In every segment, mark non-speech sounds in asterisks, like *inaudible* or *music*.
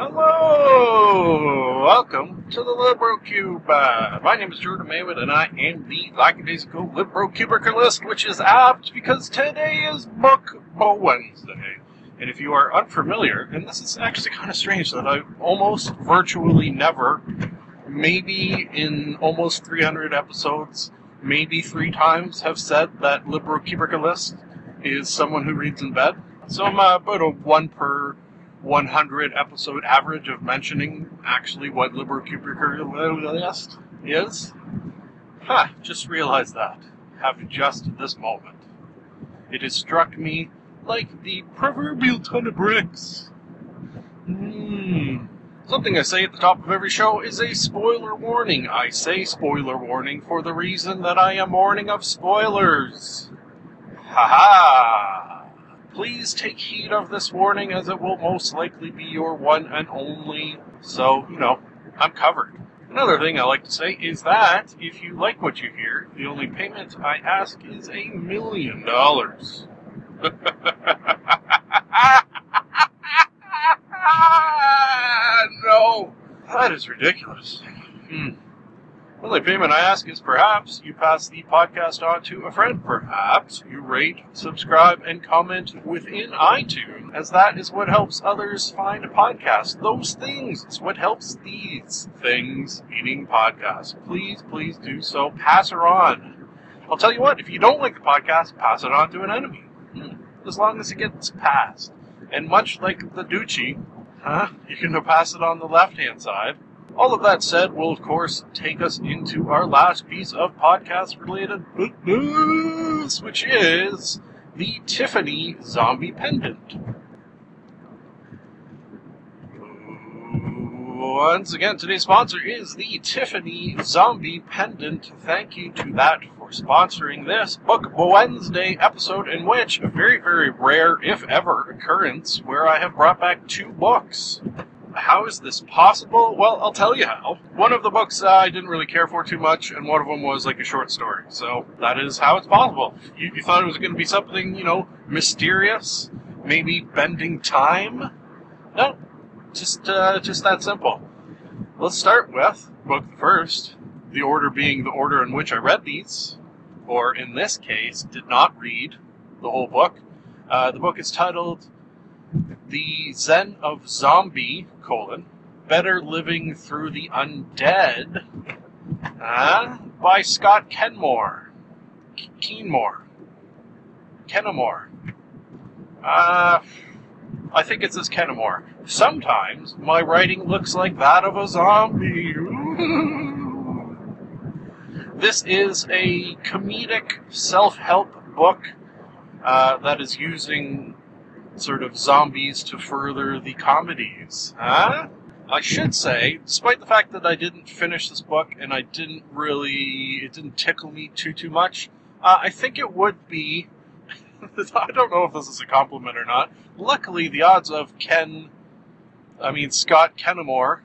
Hello! Welcome to the Libro Cube. Uh, my name is Jordan Maywood, and I am the lackadaisical Libro Cubiculist, which is apt because today is Book Wednesday. And if you are unfamiliar, and this is actually kind of strange that I almost virtually never, maybe in almost 300 episodes, maybe three times, have said that Libro Cubiculist is someone who reads in bed. So I'm uh, about a one per 100 episode average of mentioning actually what Libro Cubiculist is. Ha! just realized that. Have just this moment. It has struck me like the proverbial ton of bricks. Hmm. Something I say at the top of every show is a spoiler warning. I say spoiler warning for the reason that I am warning of spoilers. Ha ha! Please take heed of this warning as it will most likely be your one and only. So, you know, I'm covered. Another thing I like to say is that if you like what you hear, the only payment I ask is a million dollars. *laughs* no, that is ridiculous. Hmm. Only payment I ask is perhaps you pass the podcast on to a friend. Perhaps you rate, subscribe, and comment within iTunes, as that is what helps others find a podcast. Those things is what helps these things, meaning podcasts. Please, please do so. Pass her on. I'll tell you what, if you don't like the podcast, pass it on to an enemy. Hmm. As long as it gets passed. And much like the Dutchie, huh, you can pass it on the left hand side. All of that said will, of course, take us into our last piece of podcast related news, which is the Tiffany Zombie Pendant. Once again, today's sponsor is the Tiffany Zombie Pendant. Thank you to that for sponsoring this Book Wednesday episode, in which a very, very rare, if ever, occurrence where I have brought back two books. How is this possible? Well, I'll tell you how. One of the books uh, I didn't really care for too much, and one of them was like a short story. So that is how it's possible. You, you thought it was going to be something, you know, mysterious, maybe bending time? No, just uh, just that simple. Let's start with book first. The order being the order in which I read these, or in this case, did not read the whole book. Uh, the book is titled "The Zen of Zombie: colon, Better Living Through the Undead" uh, by Scott Kenmore, Keenmore, Kenmore. Uh, I think it says Kenmore. Sometimes my writing looks like that of a zombie. *laughs* this is a comedic self-help book uh, that is using sort of zombies to further the comedies. Huh? I should say, despite the fact that I didn't finish this book and I didn't really, it didn't tickle me too too much. Uh, I think it would be. *laughs* I don't know if this is a compliment or not. Luckily, the odds of Ken, I mean Scott Kenmore,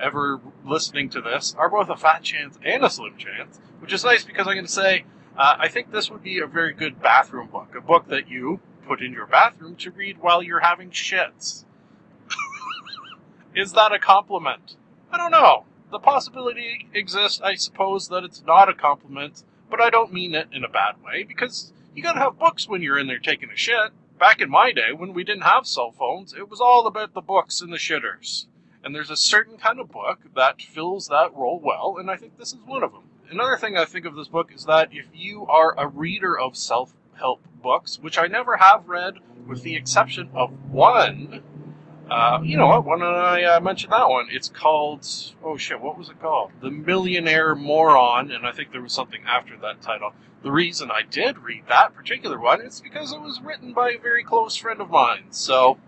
ever listening to this are both a fat chance and a slim chance, which is nice because I'm going to say uh, I think this would be a very good bathroom book, a book that you put in your bathroom to read while you're having shits. *laughs* Is that a compliment? I don't know. The possibility exists, I suppose, that it's not a compliment, but I don't mean it in a bad way because you gotta have books when you're in there taking a shit. Back in my day, when we didn't have cell phones, it was all about the books and the shitters. And there's a certain kind of book that fills that role well, and I think this is one of them. Another thing I think of this book is that if you are a reader of self help books, which I never have read, with the exception of one. Uh, you know what? Why don't I uh, mention that one? It's called, oh shit, what was it called? The Millionaire Moron, and I think there was something after that title. The reason I did read that particular one is because it was written by a very close friend of mine. So,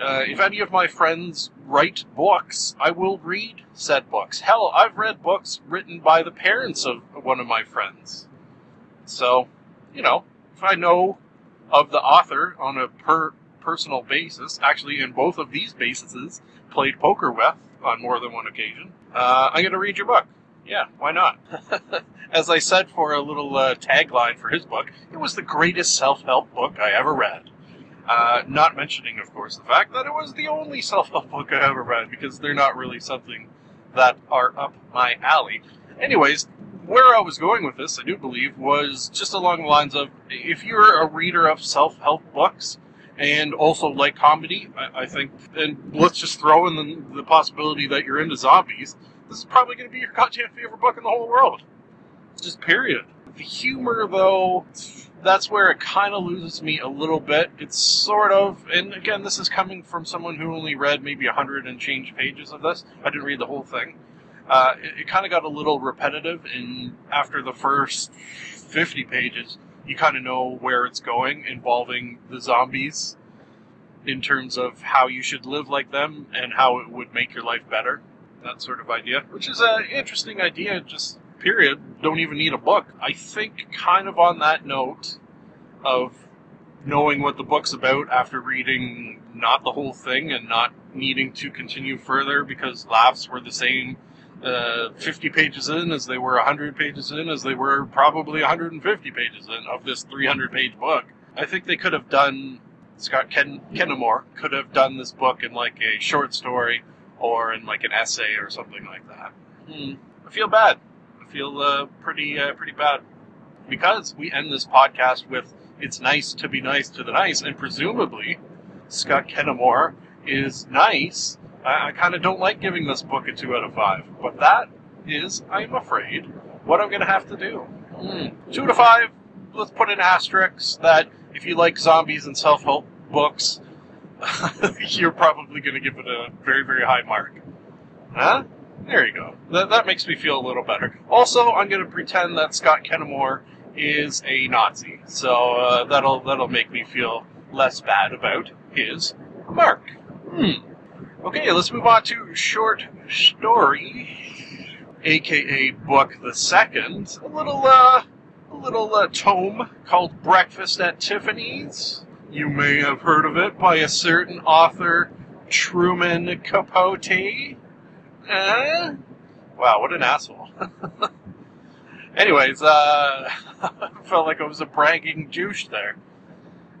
Uh, if any of my friends write books, I will read said books. Hell, I've read books written by the parents of one of my friends. So, you know, if I know of the author on a per personal basis, actually in both of these bases, played poker with on more than one occasion, uh, I'm going to read your book. Yeah, why not? *laughs* As I said for a little uh, tagline for his book, it was the greatest self help book I ever read. Uh, not mentioning, of course, the fact that it was the only self help book I ever read, because they're not really something that are up my alley. Anyways, where I was going with this, I do believe, was just along the lines of if you're a reader of self help books and also like comedy, I, I, think, and let's just throw in the, the possibility that you're into zombies, this is probably going to be your goddamn favorite book in the whole world. Just period. The humor, though, that's where it kind of loses me a little bit. It's sort of, and again, this is coming from someone who only read maybe a hundred and change pages of this. I didn't read the whole thing. Uh, it, it kind of got a little repetitive, and after the first 50 pages, you kind of know where it's going involving the zombies in terms of how you should live like them and how it would make your life better. That sort of idea, which is an interesting idea, just period. Don't even need a book. I think, kind of on that note of knowing what the book's about after reading not the whole thing and not needing to continue further because laughs were the same uh, 50 pages in as they were 100 pages in as they were probably 150 pages in of this 300 page book. I think they could have done, Scott Ken, Kenemore could have done this book in like a short story or in like an essay or something like that. Hmm. I feel bad I feel uh, pretty uh, pretty bad because we end this podcast with "It's nice to be nice to the nice," and presumably Scott Kenemore is nice. I, I kind of don't like giving this book a two out of five, but that is, I'm afraid, what I'm going to have to do. Mm. Two out of five. Let's put an asterisk that if you like zombies and self-help books, *laughs* you're probably going to give it a very, very high mark. Huh? There you go. That, that makes me feel a little better. Also, I'm going to pretend that Scott Kenemore is a Nazi, so uh, that'll that'll make me feel less bad about his mark. Hmm. Okay, let's move on to short story, aka book the second. A little uh, a little uh, tome called Breakfast at Tiffany's. You may have heard of it by a certain author, Truman Capote. Uh, wow, what an asshole. *laughs* Anyways, uh, *laughs* felt like I was a bragging douche there.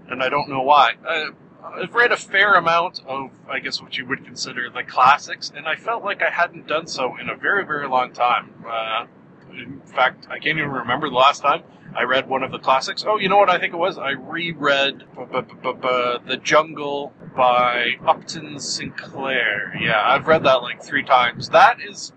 And I don't know why. Uh, I've read a fair amount of, I guess, what you would consider the classics, and I felt like I hadn't done so in a very, very long time. Uh, in fact, I can't even remember the last time I read one of the classics. Oh, you know what I think it was? I reread The Jungle by Upton Sinclair. Yeah, I've read that like three times. That is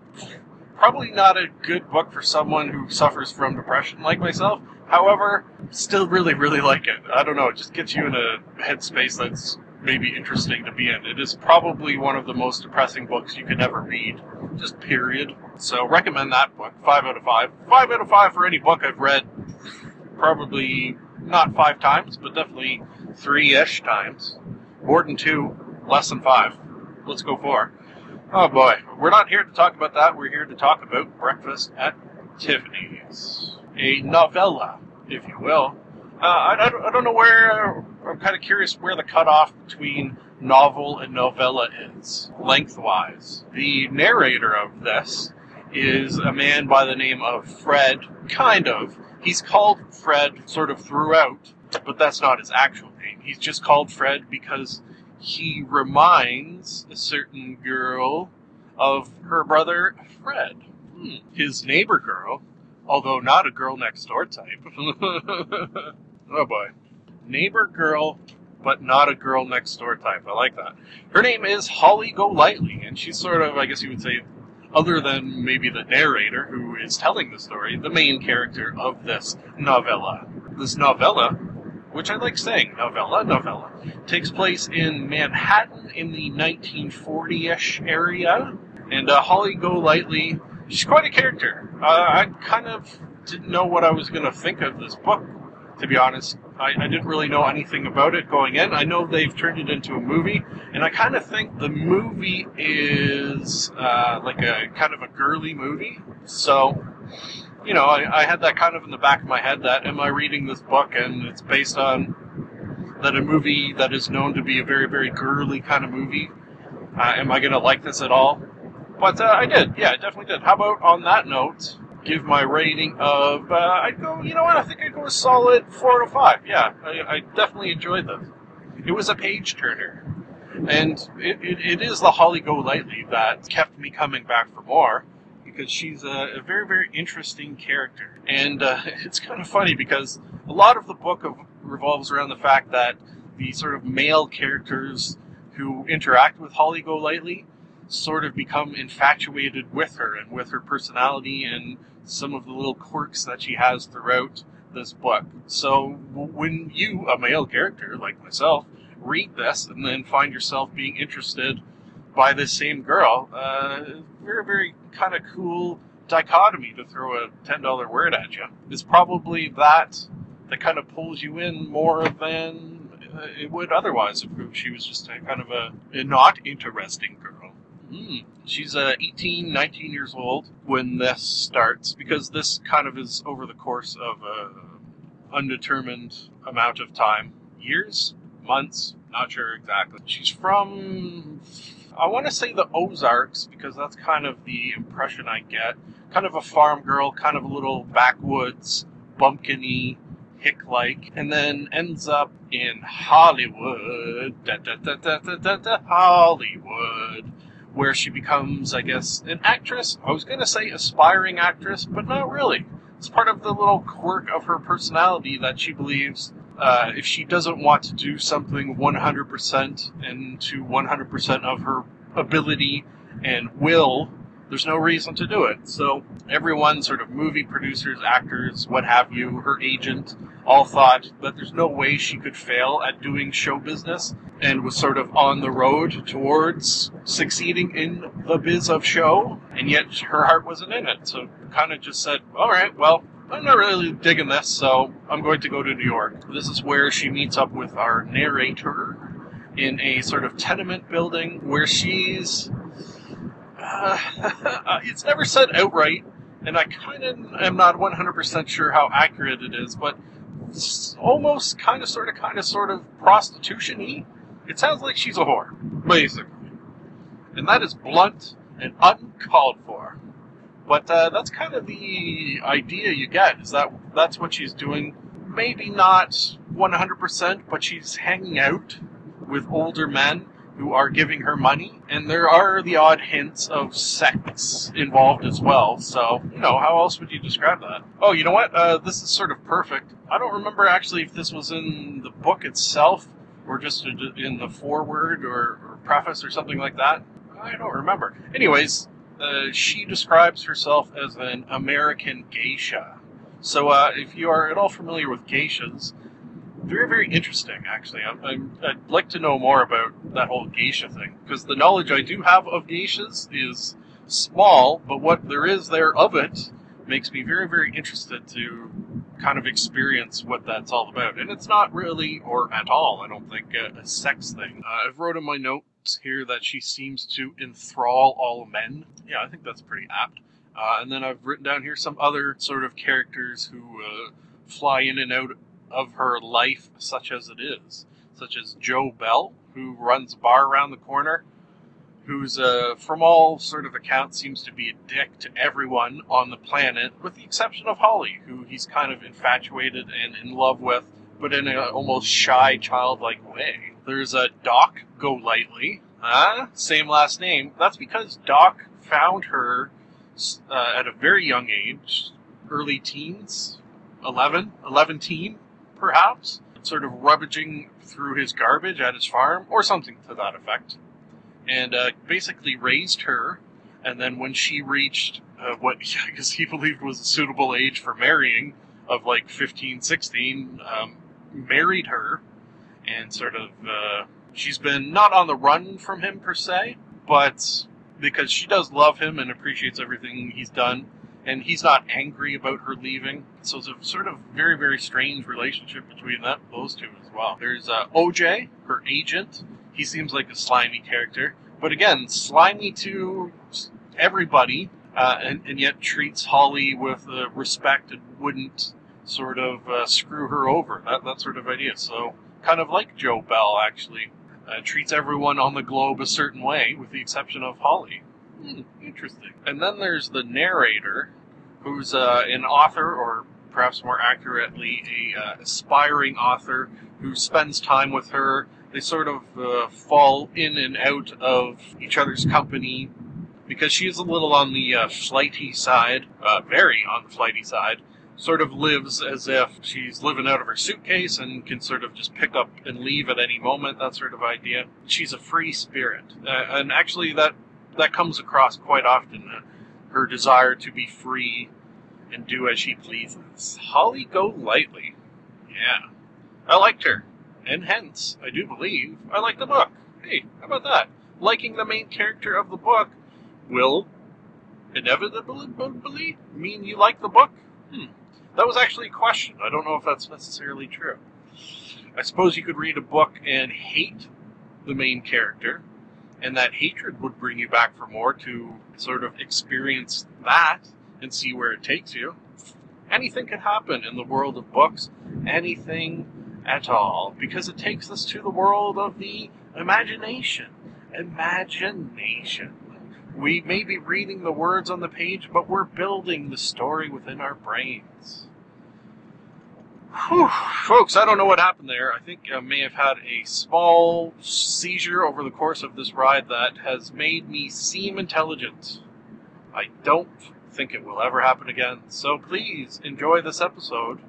probably not a good book for someone who suffers from depression like myself. However, still really, really like it. I don't know, it just gets you in a headspace that's maybe interesting to be in. It is probably one of the most depressing books you could ever read, just period. So recommend that book. Five out of five. Five out of five for any book I've read. Probably not five times, but definitely three-ish times. More than two, less than five. Let's go four. Oh boy, we're not here to talk about that. We're here to talk about Breakfast at Tiffany's, a novella, if you will. Uh, I, I, don't know where. I'm kind of curious where the cutoff between novel and novella is, lengthwise. The narrator of this is a man by the name of Fred, kind of. He's called Fred sort of throughout, but that's not his actual name. He's just called Fred because he reminds a certain girl of her brother Fred. Hmm. His neighbor girl, although not a girl next door type. *laughs* oh boy. Neighbor girl, but not a girl next door type. I like that. Her name is Holly Golightly, and she's sort of, I guess you would say, other than maybe the narrator who is telling the story, the main character of this novella. This novella, which I like saying, novella, novella, takes place in Manhattan in the 1940 ish area. And uh, Holly Golightly, she's quite a character. Uh, I kind of didn't know what I was going to think of this book, to be honest. I, I didn't really know anything about it going in. I know they've turned it into a movie, and I kind of think the movie is uh, like a kind of a girly movie. So, you know, I, I had that kind of in the back of my head that am I reading this book and it's based on that a movie that is known to be a very, very girly kind of movie. Uh, am I going to like this at all? But uh, I did. Yeah, I definitely did. How about on that note, give my rating of, uh, I'd go, you know what, I think I'd go a solid 4 to 5. Yeah, I, I definitely enjoyed this. It was a page turner. And it, it, it is the Holly Golightly that kept me coming back for more because she's a, a very, very interesting character. And uh, *laughs* it's kind of funny because a lot of the book of, revolves around the fact that the sort of male characters who interact with Holly Golightly sort of become infatuated with her and with her personality and some of the little quirks that she has throughout this book. So when you, a male character like myself, read this and then find yourself being interested by this same girl, uh, very, very kind of cool dichotomy to throw a $10 word at you. Is probably that that kind of pulls you in more than uh, it would otherwise if she was just a kind of a, a not interesting girl. Mm. She's uh, 18, 19 years old when this starts because this kind of is over the course of a undetermined amount of time. Years? Months? Not sure exactly. She's from, I want to say the Ozarks because that's kind of the impression I get. Kind of a farm girl, kind of a little backwoods, bumpkiny, hick like, and then ends up in Hollywood. Da, da, da, da, da, da, Hollywood where she becomes, I guess, an actress. I was going to say aspiring actress, but not really. It's part of the little quirk of her personality that she believes uh, if she doesn't want to do something 100% and to 100% of her ability and will, there's no reason to do it. So everyone, sort of movie producers, actors, what have you, her agent, all thought that there's no way she could fail at doing show business and was sort of on the road towards succeeding in the biz of show, and yet her heart wasn't in it. So kind of just said, all right, well, I'm not really digging this, so I'm going to go to New York. This is where she meets up with our narrator in a sort of tenement building where she's. Uh, *laughs* it's never said outright, and I kind of am not 100% sure how accurate it is, but almost kind of, sort of, kind of, sort of prostitution y. It sounds like she's a whore, basically. And that is blunt and uncalled for. But uh, that's kind of the idea you get, is that that's what she's doing. Maybe not 100%, but she's hanging out with older men who are giving her money, and there are the odd hints of sex involved as well. So, you know, how else would you describe that? Oh, you know what? Uh, this is sort of perfect. I don't remember actually if this was in the book itself or just in the foreword or, or preface or something like that. I don't remember. Anyways, uh, she describes herself as an American geisha. So, uh, if you are at all familiar with geishas, very, very interesting, actually. I'm, i would like to know more about that whole geisha thing, because the knowledge I do have of geishas is small, but what there is there of it makes me very, very interested to kind of experience what that's all about. And it's not really, or at all, I don't think, a, a sex thing. Uh, I've wrote in my notes here that she seems to enthrall all men. Yeah, I think that's pretty apt. Uh, and then I've written down here some other sort of characters who uh, fly in and out of her life, such as it is, such as Joe Bell, who runs a bar around the corner, who's, uh, from all sort of accounts, seems to be a dick to everyone on the planet, with the exception of Holly, who he's kind of infatuated and in love with, but in an almost shy, childlike way. There's a Doc Golightly, huh? Same last name. That's because Doc found her uh, at a very young age, early teens, 11, 11 teen, perhaps, sort of rummaging through his garbage at his farm, or something to that effect, and uh, basically raised her. And then when she reached uh, what *laughs* I guess he believed was a suitable age for marrying, of like 15, 16, um, married her, and sort of uh, she's been not on the run from him per se, but because she does love him and appreciates everything he's done and he's not angry about her leaving. So it's a sort of very, very strange relationship between that those two as well. There's uh, OJ, her agent. He seems like a slimy character, but again, slimy to everybody, uh, and, and, yet treats Holly with uh, respect and wouldn't sort of uh, screw her over. That that sort of idea. So kind of like Joe Bell, actually. Uh, treats everyone on the globe a certain way, with the exception of Holly. Hmm, interesting. And then there's the narrator, who's uh, an author, or perhaps more accurately, a uh, aspiring author who spends time with her. They sort of uh, fall in and out of each other's company because she's a little on the uh, flighty side, uh, very on the flighty side, sort of lives as if she's living out of her suitcase and can sort of just pick up and leave at any moment, that sort of idea. She's a free spirit. Uh, and actually, that, that comes across quite often uh, her desire to be free and do as she pleases. Holly Golightly. Yeah. I liked her. And hence, I do believe, I like the book. Hey, how about that? Liking the main character of the book will inevitably mean you like the book? Hmm. That was actually a question. I don't know if that's necessarily true. I suppose you could read a book and hate the main character, and that hatred would bring you back for more to sort of experience that and see where it takes you. Anything can happen in the world of books, anything at all, because it takes us to the world of the imagination. Imagination. We may be reading the words on the page, but we're building the story within our brains. Whew. Folks, I don't know what happened there. I think I may have had a small seizure over the course of this ride that has made me seem intelligent. I don't think it will ever happen again, so please enjoy this episode.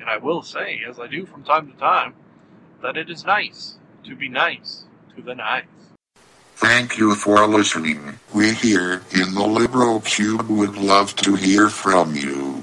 And I will say, as I do from time to time, that it is nice to be nice to the nice. Thank you for listening. We here in the Libro Cube would love to hear from you.